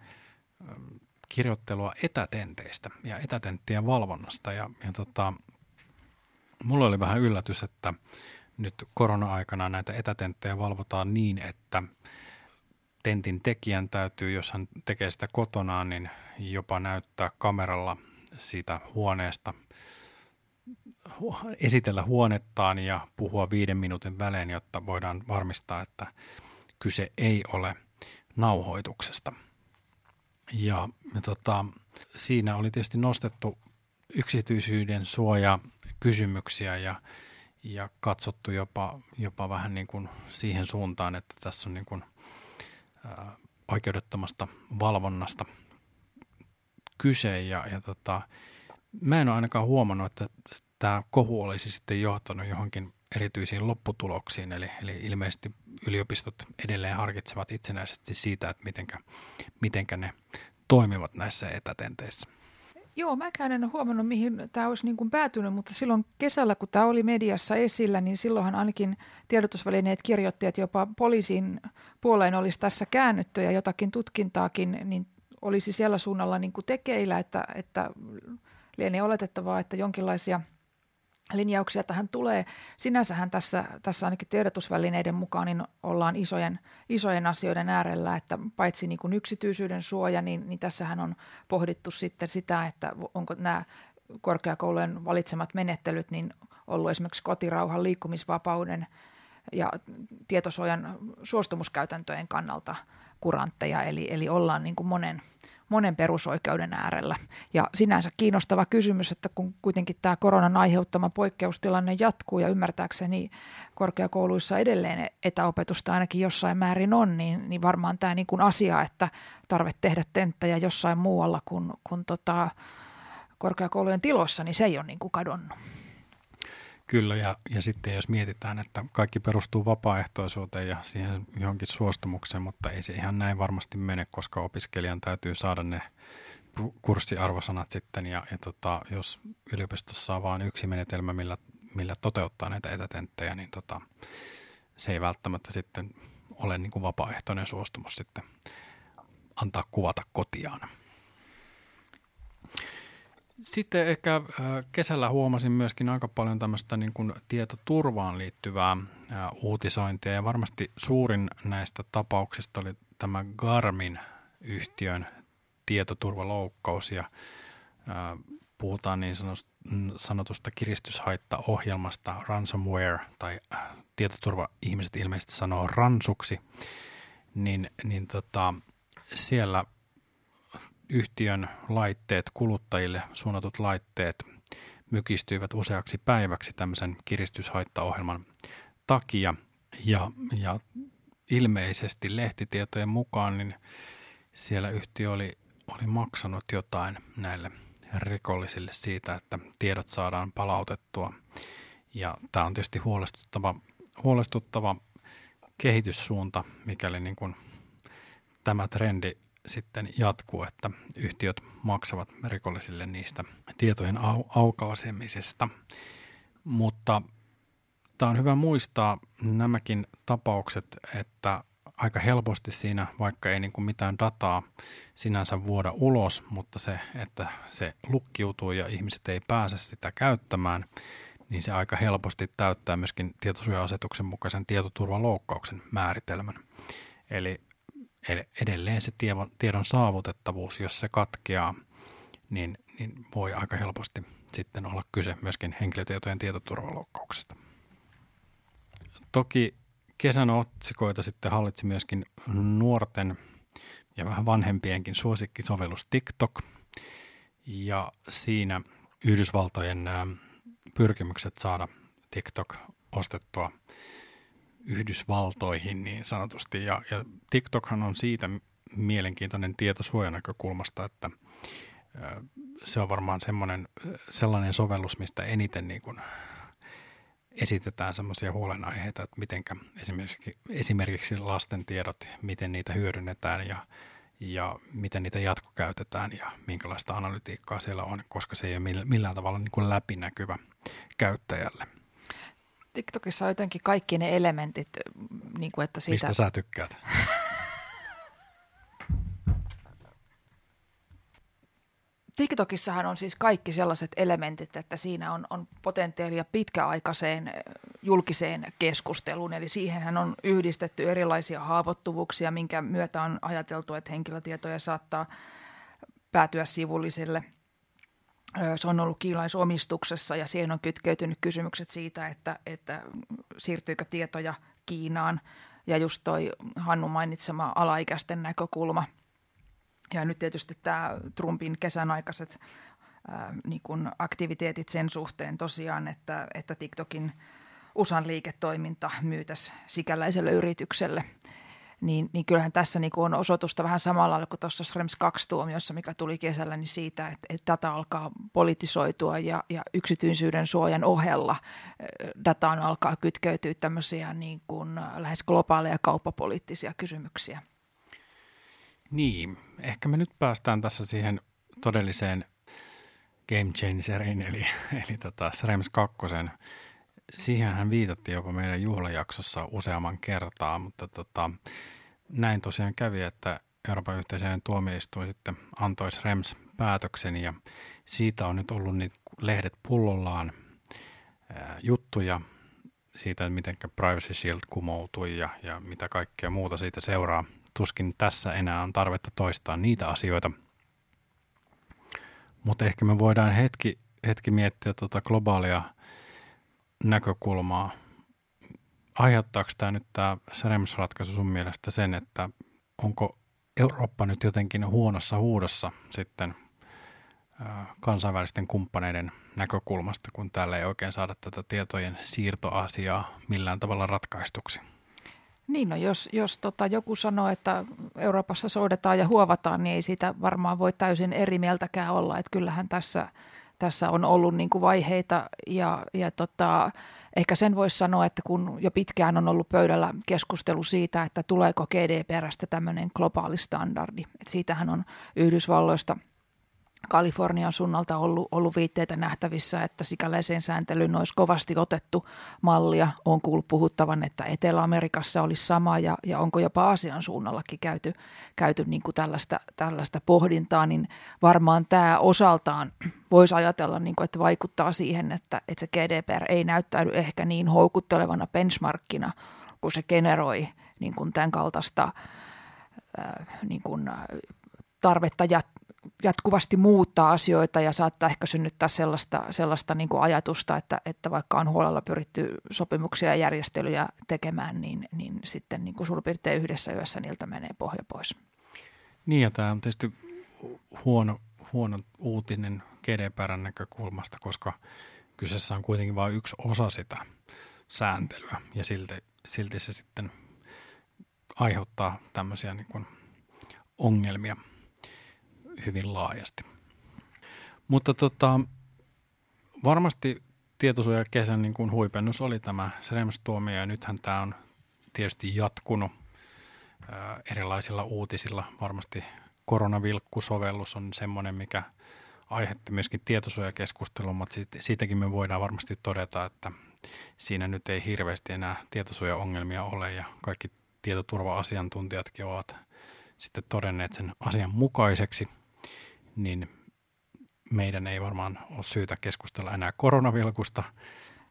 ähm, kirjoittelua etätenteistä ja etätenttien valvonnasta. Ja, ja tota, mulla oli vähän yllätys, että nyt korona-aikana näitä etätenttejä valvotaan niin, että tentin tekijän täytyy, jos hän tekee sitä kotonaan, niin jopa näyttää kameralla siitä huoneesta, esitellä huonettaan ja puhua viiden minuutin välein, jotta voidaan varmistaa, että kyse ei ole nauhoituksesta. Ja, ja tota, siinä oli tietysti nostettu yksityisyyden suoja kysymyksiä ja, ja katsottu jopa, jopa vähän niin kuin siihen suuntaan, että tässä on niin kuin oikeudettomasta valvonnasta kyse ja, ja tota, mä en ole ainakaan huomannut, että tämä kohu olisi sitten johtanut johonkin erityisiin lopputuloksiin, eli, eli ilmeisesti yliopistot edelleen harkitsevat itsenäisesti siitä, että mitenkä, mitenkä ne toimivat näissä etätenteissä. Joo, mäkään en ole huomannut, mihin tämä olisi niin kuin päätynyt, mutta silloin kesällä, kun tämä oli mediassa esillä, niin silloinhan ainakin tiedotusvälineet kirjoitti, että jopa poliisin puoleen olisi tässä käännytty ja jotakin tutkintaakin, niin olisi siellä suunnalla niin kuin tekeillä, että, että lienee oletettavaa, että jonkinlaisia – linjauksia tähän tulee. Sinänsähän tässä, tässä ainakin tiedotusvälineiden mukaan niin ollaan isojen, isojen asioiden äärellä, että paitsi niin kuin yksityisyyden suoja, niin, niin tässähän on pohdittu sitten sitä, että onko nämä korkeakoulujen valitsemat menettelyt niin ollut esimerkiksi kotirauhan, liikkumisvapauden ja tietosuojan suostumuskäytäntöjen kannalta kurantteja, eli, eli ollaan niin kuin monen – monen perusoikeuden äärellä. Ja sinänsä kiinnostava kysymys, että kun kuitenkin tämä koronan aiheuttama poikkeustilanne jatkuu ja ymmärtääkseni korkeakouluissa edelleen etäopetusta ainakin jossain määrin on, niin, niin varmaan tämä niin kuin asia, että tarve tehdä tenttejä jossain muualla kuin, kuin tota korkeakoulujen tiloissa, niin se ei ole niin kuin kadonnut. Kyllä, ja, ja sitten jos mietitään, että kaikki perustuu vapaaehtoisuuteen ja siihen johonkin suostumukseen, mutta ei se ihan näin varmasti mene, koska opiskelijan täytyy saada ne kurssiarvosanat sitten, ja, ja tota, jos yliopistossa on vain yksi menetelmä, millä, millä toteuttaa näitä etätenttejä, niin tota, se ei välttämättä sitten ole niin kuin vapaaehtoinen suostumus sitten antaa kuvata kotiaan. Sitten ehkä äh, kesällä huomasin myöskin aika paljon tämmöistä niin kuin tietoturvaan liittyvää äh, uutisointia. Ja varmasti suurin näistä tapauksista oli tämä Garmin-yhtiön tietoturvaloukkaus ja äh, puhutaan niin sanotusta kiristyshaittaohjelmasta ransomware tai tietoturva-ihmiset ilmeisesti sanoo ransuksi, niin, niin tota, siellä – yhtiön laitteet, kuluttajille suunnatut laitteet mykistyivät useaksi päiväksi tämmöisen kiristyshaittaohjelman takia. Ja, ja ilmeisesti lehtitietojen mukaan niin siellä yhtiö oli, oli maksanut jotain näille rikollisille siitä, että tiedot saadaan palautettua. Ja tämä on tietysti huolestuttava, huolestuttava kehityssuunta, mikäli niin kuin tämä trendi sitten jatkuu, että yhtiöt maksavat rikollisille niistä tietojen au- aukaisemisesta. Mutta tämä on hyvä muistaa nämäkin tapaukset, että aika helposti siinä, vaikka ei niin kuin mitään dataa sinänsä vuoda ulos, mutta se, että se lukkiutuu ja ihmiset ei pääse sitä käyttämään, niin se aika helposti täyttää myöskin tietosuoja-asetuksen mukaisen tietoturvaloukkauksen määritelmän. Eli edelleen se tiedon saavutettavuus, jos se katkeaa, niin, niin voi aika helposti sitten olla kyse myöskin henkilötietojen tietoturvaloukkauksesta. Toki kesän otsikoita sitten hallitsi myöskin nuorten ja vähän vanhempienkin suosikkisovellus TikTok. Ja siinä Yhdysvaltojen pyrkimykset saada TikTok ostettua Yhdysvaltoihin niin sanotusti. Ja, ja TikTokhan on siitä mielenkiintoinen tietosuojan näkökulmasta, että se on varmaan semmoinen, sellainen sovellus, mistä eniten niin kuin esitetään semmoisia huolenaiheita, että miten esimerkiksi, esimerkiksi lasten tiedot, miten niitä hyödynnetään ja, ja miten niitä jatkokäytetään ja minkälaista analytiikkaa siellä on, koska se ei ole millään tavalla niin kuin läpinäkyvä käyttäjälle – TikTokissa on jotenkin kaikki ne elementit, niin kuin että siitä... Mistä sä tykkäät? TikTokissahan on siis kaikki sellaiset elementit, että siinä on, on potentiaalia pitkäaikaiseen julkiseen keskusteluun. Eli siihenhän on yhdistetty erilaisia haavoittuvuuksia, minkä myötä on ajateltu, että henkilötietoja saattaa päätyä sivullisille – se on ollut kiinalaisomistuksessa ja siihen on kytkeytynyt kysymykset siitä, että, että siirtyykö tietoja Kiinaan ja just toi Hannu mainitsema alaikäisten näkökulma. Ja nyt tietysti tämä Trumpin kesän aikaiset ää, niin kun aktiviteetit sen suhteen tosiaan, että, että TikTokin USAn liiketoiminta myytäisi sikäläiselle yritykselle. Niin, niin kyllähän tässä niin kuin on osoitusta vähän samalla kuin tuossa Schrems 2-tuomiossa, mikä tuli kesällä, niin siitä, että, että data alkaa politisoitua ja, ja yksityisyyden suojan ohella dataan alkaa kytkeytyä tämmöisiä niin kuin lähes globaaleja kauppapoliittisia kysymyksiä. Niin, ehkä me nyt päästään tässä siihen todelliseen game changerin, eli, eli tota Schrems 2. Siihenhän viitattiin jopa meidän juhlajaksossa useamman kertaa, mutta tota, näin tosiaan kävi, että Euroopan yhteisöjen tuomioistuin sitten antoi Schrems-päätöksen ja siitä on nyt ollut niin lehdet pullollaan ää, juttuja siitä, että miten Privacy Shield kumoutui ja, ja mitä kaikkea muuta siitä seuraa. Tuskin tässä enää on tarvetta toistaa niitä asioita – mutta ehkä me voidaan hetki, hetki miettiä tuota globaalia näkökulmaa. Aiheuttaako tämä nyt tämä Serems-ratkaisu sun mielestä sen, että onko Eurooppa nyt jotenkin huonossa huudossa sitten kansainvälisten kumppaneiden näkökulmasta, kun täällä ei oikein saada tätä tietojen siirtoasiaa millään tavalla ratkaistuksi? Niin, no jos, jos tota joku sanoo, että Euroopassa soudetaan ja huovataan, niin ei siitä varmaan voi täysin eri mieltäkään olla. Että kyllähän tässä, tässä on ollut niin kuin vaiheita ja, ja tota, ehkä sen voisi sanoa, että kun jo pitkään on ollut pöydällä keskustelu siitä, että tuleeko GDPRstä tämmöinen globaali standardi. Että siitähän on Yhdysvalloista – Kalifornian suunnalta ollut, ollut viitteitä nähtävissä, että sikäläiseen sääntelyyn olisi kovasti otettu mallia. On kuullut puhuttavan, että Etelä-Amerikassa olisi sama ja, ja onko jopa Aasian suunnallakin käyty, käyty niin kuin tällaista, tällaista pohdintaa, niin varmaan tämä osaltaan voisi ajatella, niin kuin, että vaikuttaa siihen, että, että se GDPR ei näyttäydy ehkä niin houkuttelevana benchmarkkina, kun se generoi niin kuin tämän kaltaista niin kuin, tarvetta jatkuvasti muuttaa asioita ja saattaa ehkä synnyttää sellaista, sellaista niin kuin ajatusta, että, että vaikka on huolella pyritty sopimuksia ja järjestelyjä tekemään, niin, niin sitten niin suurin piirtein yhdessä yössä niiltä menee pohja pois. Niin ja tämä on tietysti huono, huono uutinen GDPRn näkökulmasta, koska kyseessä on kuitenkin vain yksi osa sitä sääntelyä ja silti, silti se sitten aiheuttaa tämmöisiä niin kuin ongelmia – hyvin laajasti. Mutta tota, varmasti tietosuojakesän niin kuin huipennus oli tämä Schrems-tuomio ja nythän tämä on tietysti jatkunut erilaisilla uutisilla. Varmasti koronavilkkusovellus on semmoinen, mikä aiheutti myöskin tietosuojakeskustelun, mutta siitäkin me voidaan varmasti todeta, että siinä nyt ei hirveästi enää tietosuojaongelmia ole ja kaikki tietoturva-asiantuntijatkin ovat sitten todenneet sen asian mukaiseksi – niin meidän ei varmaan ole syytä keskustella enää koronavilkusta.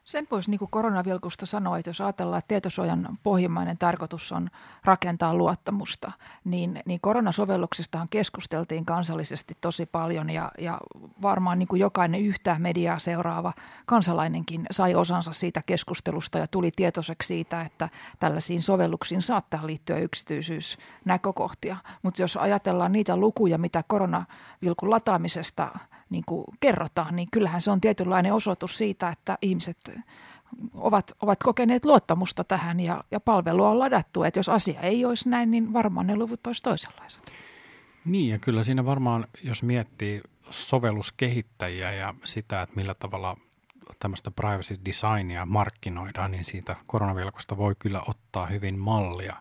Sen voisi niin kuin koronavilkusta sanoa, että jos ajatellaan, että tietosuojan pohjimmainen tarkoitus on rakentaa luottamusta, niin, niin koronasovelluksestahan keskusteltiin kansallisesti tosi paljon ja, ja varmaan niin kuin jokainen yhtä mediaa seuraava kansalainenkin sai osansa siitä keskustelusta ja tuli tietoiseksi siitä, että tällaisiin sovelluksiin saattaa liittyä yksityisyysnäkökohtia. Mutta jos ajatellaan niitä lukuja, mitä koronavilkun lataamisesta niin kuin kerrotaan, niin kyllähän se on tietynlainen osoitus siitä, että ihmiset ovat, ovat kokeneet luottamusta tähän ja, ja palvelua on ladattu. Että jos asia ei olisi näin, niin varmaan ne luvut olisi toisenlaiset. Niin ja kyllä siinä varmaan, jos miettii sovelluskehittäjiä ja sitä, että millä tavalla tämmöistä privacy designia markkinoidaan, niin siitä koronavilkosta voi kyllä ottaa hyvin mallia.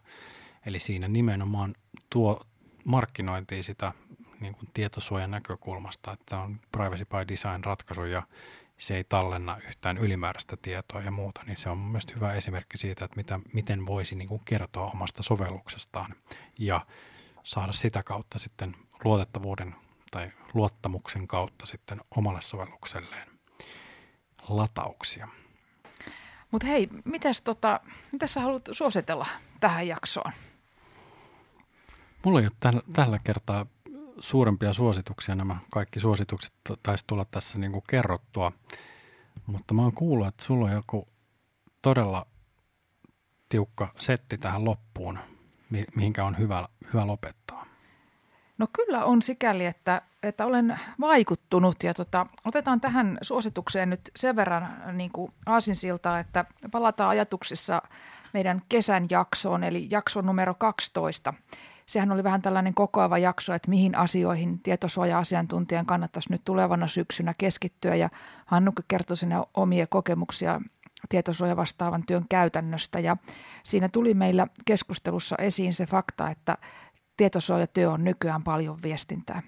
Eli siinä nimenomaan tuo markkinointiin sitä niin kuin tietosuojan näkökulmasta, että on privacy by design ratkaisu ja se ei tallenna yhtään ylimääräistä tietoa ja muuta, niin se on mielestäni hyvä esimerkki siitä, että mitä, miten voisi niin kuin kertoa omasta sovelluksestaan ja saada sitä kautta sitten luotettavuuden tai luottamuksen kautta sitten omalle sovellukselleen latauksia. Mutta hei, mitäs, tota, mitäs sä haluat suositella tähän jaksoon? Mulla ei ole tällä, tällä kertaa suurempia suosituksia. Nämä kaikki suositukset taisi tulla tässä niin kuin kerrottua. Mutta mä oon kuullut, että sulla on joku todella tiukka setti tähän loppuun, mihinkä on hyvä, hyvä lopettaa. No kyllä on sikäli, että, että olen vaikuttunut ja tota, otetaan tähän suositukseen nyt sen verran niin kuin aasinsiltaa, että palataan ajatuksissa meidän kesän jaksoon, eli jakso numero 12. Sehän oli vähän tällainen kokoava jakso, että mihin asioihin tietosuoja-asiantuntijan kannattaisi nyt tulevana syksynä keskittyä. Ja Hannukka kertoi sinne omia kokemuksia tietosuoja vastaavan työn käytännöstä. Ja siinä tuli meillä keskustelussa esiin se fakta, että tietosuojatyö on nykyään paljon viestintää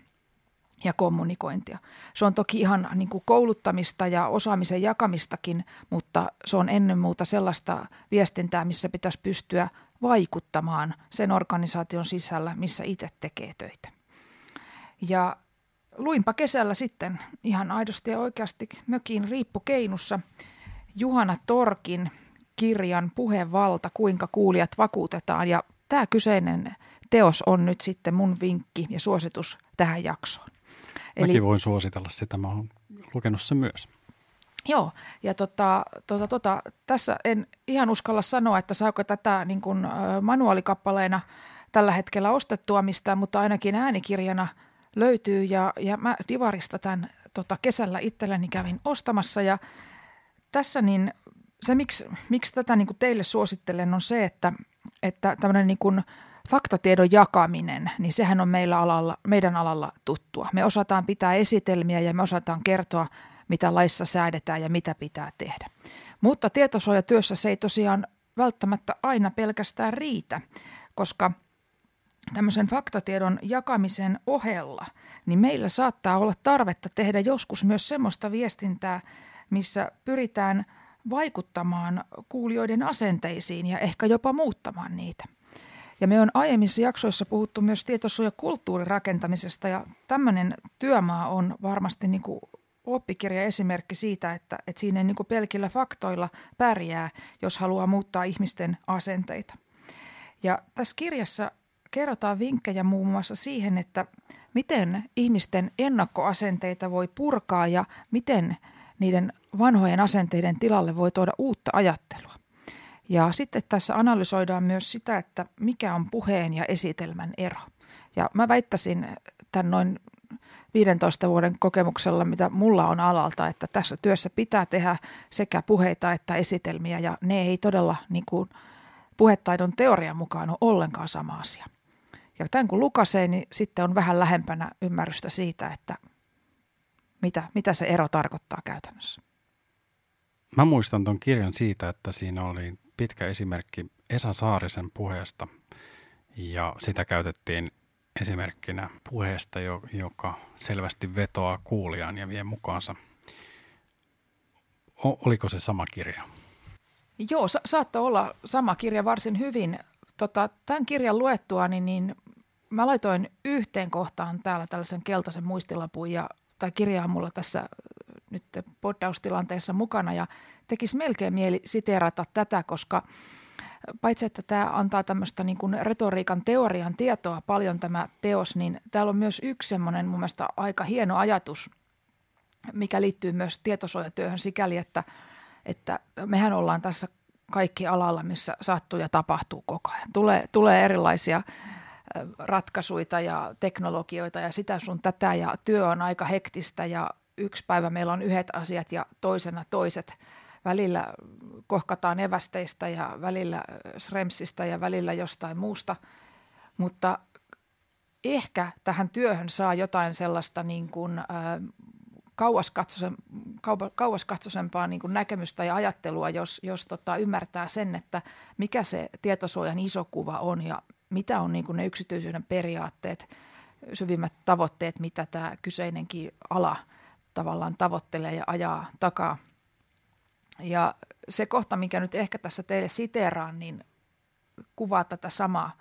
ja kommunikointia. Se on toki ihan niin kuin kouluttamista ja osaamisen jakamistakin, mutta se on ennen muuta sellaista viestintää, missä pitäisi pystyä vaikuttamaan sen organisaation sisällä, missä itse tekee töitä. Ja luinpa kesällä sitten ihan aidosti ja oikeasti mökin riippukeinussa Juhana Torkin kirjan Puhevalta, kuinka kuulijat vakuutetaan. Ja tämä kyseinen teos on nyt sitten mun vinkki ja suositus tähän jaksoon. Eli, Mäkin voin suositella sitä, mä oon lukenut sen myös. Joo, ja tota, tota, tota, tässä en ihan uskalla sanoa, että saako tätä niin kuin, manuaalikappaleena tällä hetkellä ostettua mistään, mutta ainakin äänikirjana löytyy. Ja, ja mä Divarista tämän tota, kesällä itselleni kävin ostamassa. Ja tässä niin se, miksi, miksi tätä niin kuin teille suosittelen, on se, että, että tämmöinen niin kuin faktatiedon jakaminen, niin sehän on meillä alalla, meidän alalla tuttua. Me osataan pitää esitelmiä ja me osataan kertoa, mitä laissa säädetään ja mitä pitää tehdä. Mutta tietosuojatyössä se ei tosiaan välttämättä aina pelkästään riitä, koska tämmöisen faktatiedon jakamisen ohella, niin meillä saattaa olla tarvetta tehdä joskus myös semmoista viestintää, missä pyritään vaikuttamaan kuulijoiden asenteisiin ja ehkä jopa muuttamaan niitä. Ja me on aiemmissa jaksoissa puhuttu myös tietosuojakulttuurin rakentamisesta ja tämmöinen työmaa on varmasti niin kuin oppikirja esimerkki siitä, että, että siinä ei niin pelkillä faktoilla pärjää, jos haluaa muuttaa ihmisten asenteita. Ja tässä kirjassa kerrotaan vinkkejä muun muassa siihen, että miten ihmisten ennakkoasenteita voi purkaa ja miten niiden vanhojen asenteiden tilalle voi tuoda uutta ajattelua. Ja sitten tässä analysoidaan myös sitä, että mikä on puheen ja esitelmän ero. Ja mä väittäisin tämän noin 15 vuoden kokemuksella, mitä mulla on alalta, että tässä työssä pitää tehdä sekä puheita että esitelmiä ja ne ei todella niin kuin puhetaidon teorian mukaan ole ollenkaan sama asia. Ja tämän kun lukasee, niin sitten on vähän lähempänä ymmärrystä siitä, että mitä, mitä se ero tarkoittaa käytännössä. Mä muistan tuon kirjan siitä, että siinä oli pitkä esimerkki Esa Saarisen puheesta ja sitä käytettiin esimerkkinä puheesta, joka selvästi vetoaa kuulijaan ja vie mukaansa. O- oliko se sama kirja? Joo, sa- saattoi olla sama kirja varsin hyvin. Tota, tämän kirjan luettua, niin, niin mä laitoin yhteen kohtaan täällä tällaisen keltaisen muistilapun ja tai kirjaa mulla tässä nyt poddaustilanteessa mukana ja tekisi melkein mieli siteerata tätä, koska paitsi että tämä antaa tämmöistä niin kuin retoriikan teorian tietoa paljon tämä teos, niin täällä on myös yksi semmoinen mun mielestä aika hieno ajatus, mikä liittyy myös tietosuojatyöhön sikäli, että, että mehän ollaan tässä kaikki alalla, missä sattuu ja tapahtuu koko ajan. Tulee, tulee erilaisia ratkaisuja ja teknologioita ja sitä sun tätä ja työ on aika hektistä ja yksi päivä meillä on yhdet asiat ja toisena toiset. Välillä kohkataan evästeistä ja välillä sremsistä ja välillä jostain muusta, mutta ehkä tähän työhön saa jotain sellaista niin kuin, kauaskatsoisempaa niin näkemystä ja ajattelua, jos, jos tota, ymmärtää sen, että mikä se tietosuojan iso kuva on ja mitä on niin kuin ne yksityisyyden periaatteet, syvimmät tavoitteet, mitä tämä kyseinenkin ala tavallaan tavoittelee ja ajaa takaa. Ja se kohta, mikä nyt ehkä tässä teille siteeraan, niin kuvaa tätä samaa.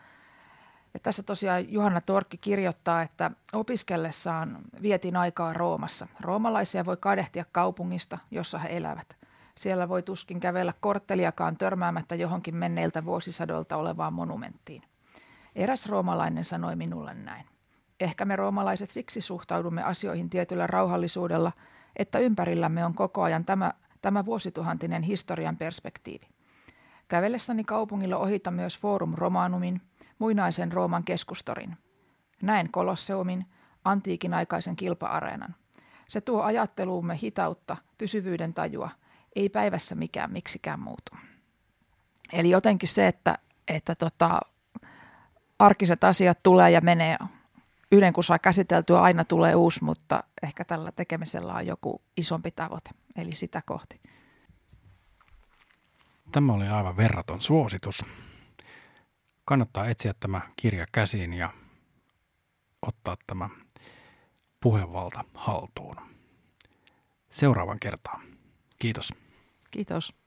Ja tässä tosiaan Johanna Torkki kirjoittaa, että opiskellessaan vietin aikaa Roomassa. Roomalaisia voi kadehtia kaupungista, jossa he elävät. Siellä voi tuskin kävellä kortteliakaan törmäämättä johonkin menneiltä vuosisadolta olevaan monumenttiin. Eräs roomalainen sanoi minulle näin. Ehkä me roomalaiset siksi suhtaudumme asioihin tietyllä rauhallisuudella, että ympärillämme on koko ajan tämä, tämä vuosituhantinen historian perspektiivi. Kävellessäni kaupungilla ohita myös Forum Romanumin, muinaisen Rooman keskustorin. Näin Kolosseumin, antiikin aikaisen kilpa-areenan. Se tuo ajatteluumme hitautta, pysyvyyden tajua, ei päivässä mikään miksikään muutu. Eli jotenkin se, että, että tota, arkiset asiat tulee ja menee yhden kun saa käsiteltyä, aina tulee uusi, mutta ehkä tällä tekemisellä on joku isompi tavoite, eli sitä kohti. Tämä oli aivan verraton suositus. Kannattaa etsiä tämä kirja käsiin ja ottaa tämä puhevalta haltuun. Seuraavan kertaan. Kiitos. Kiitos.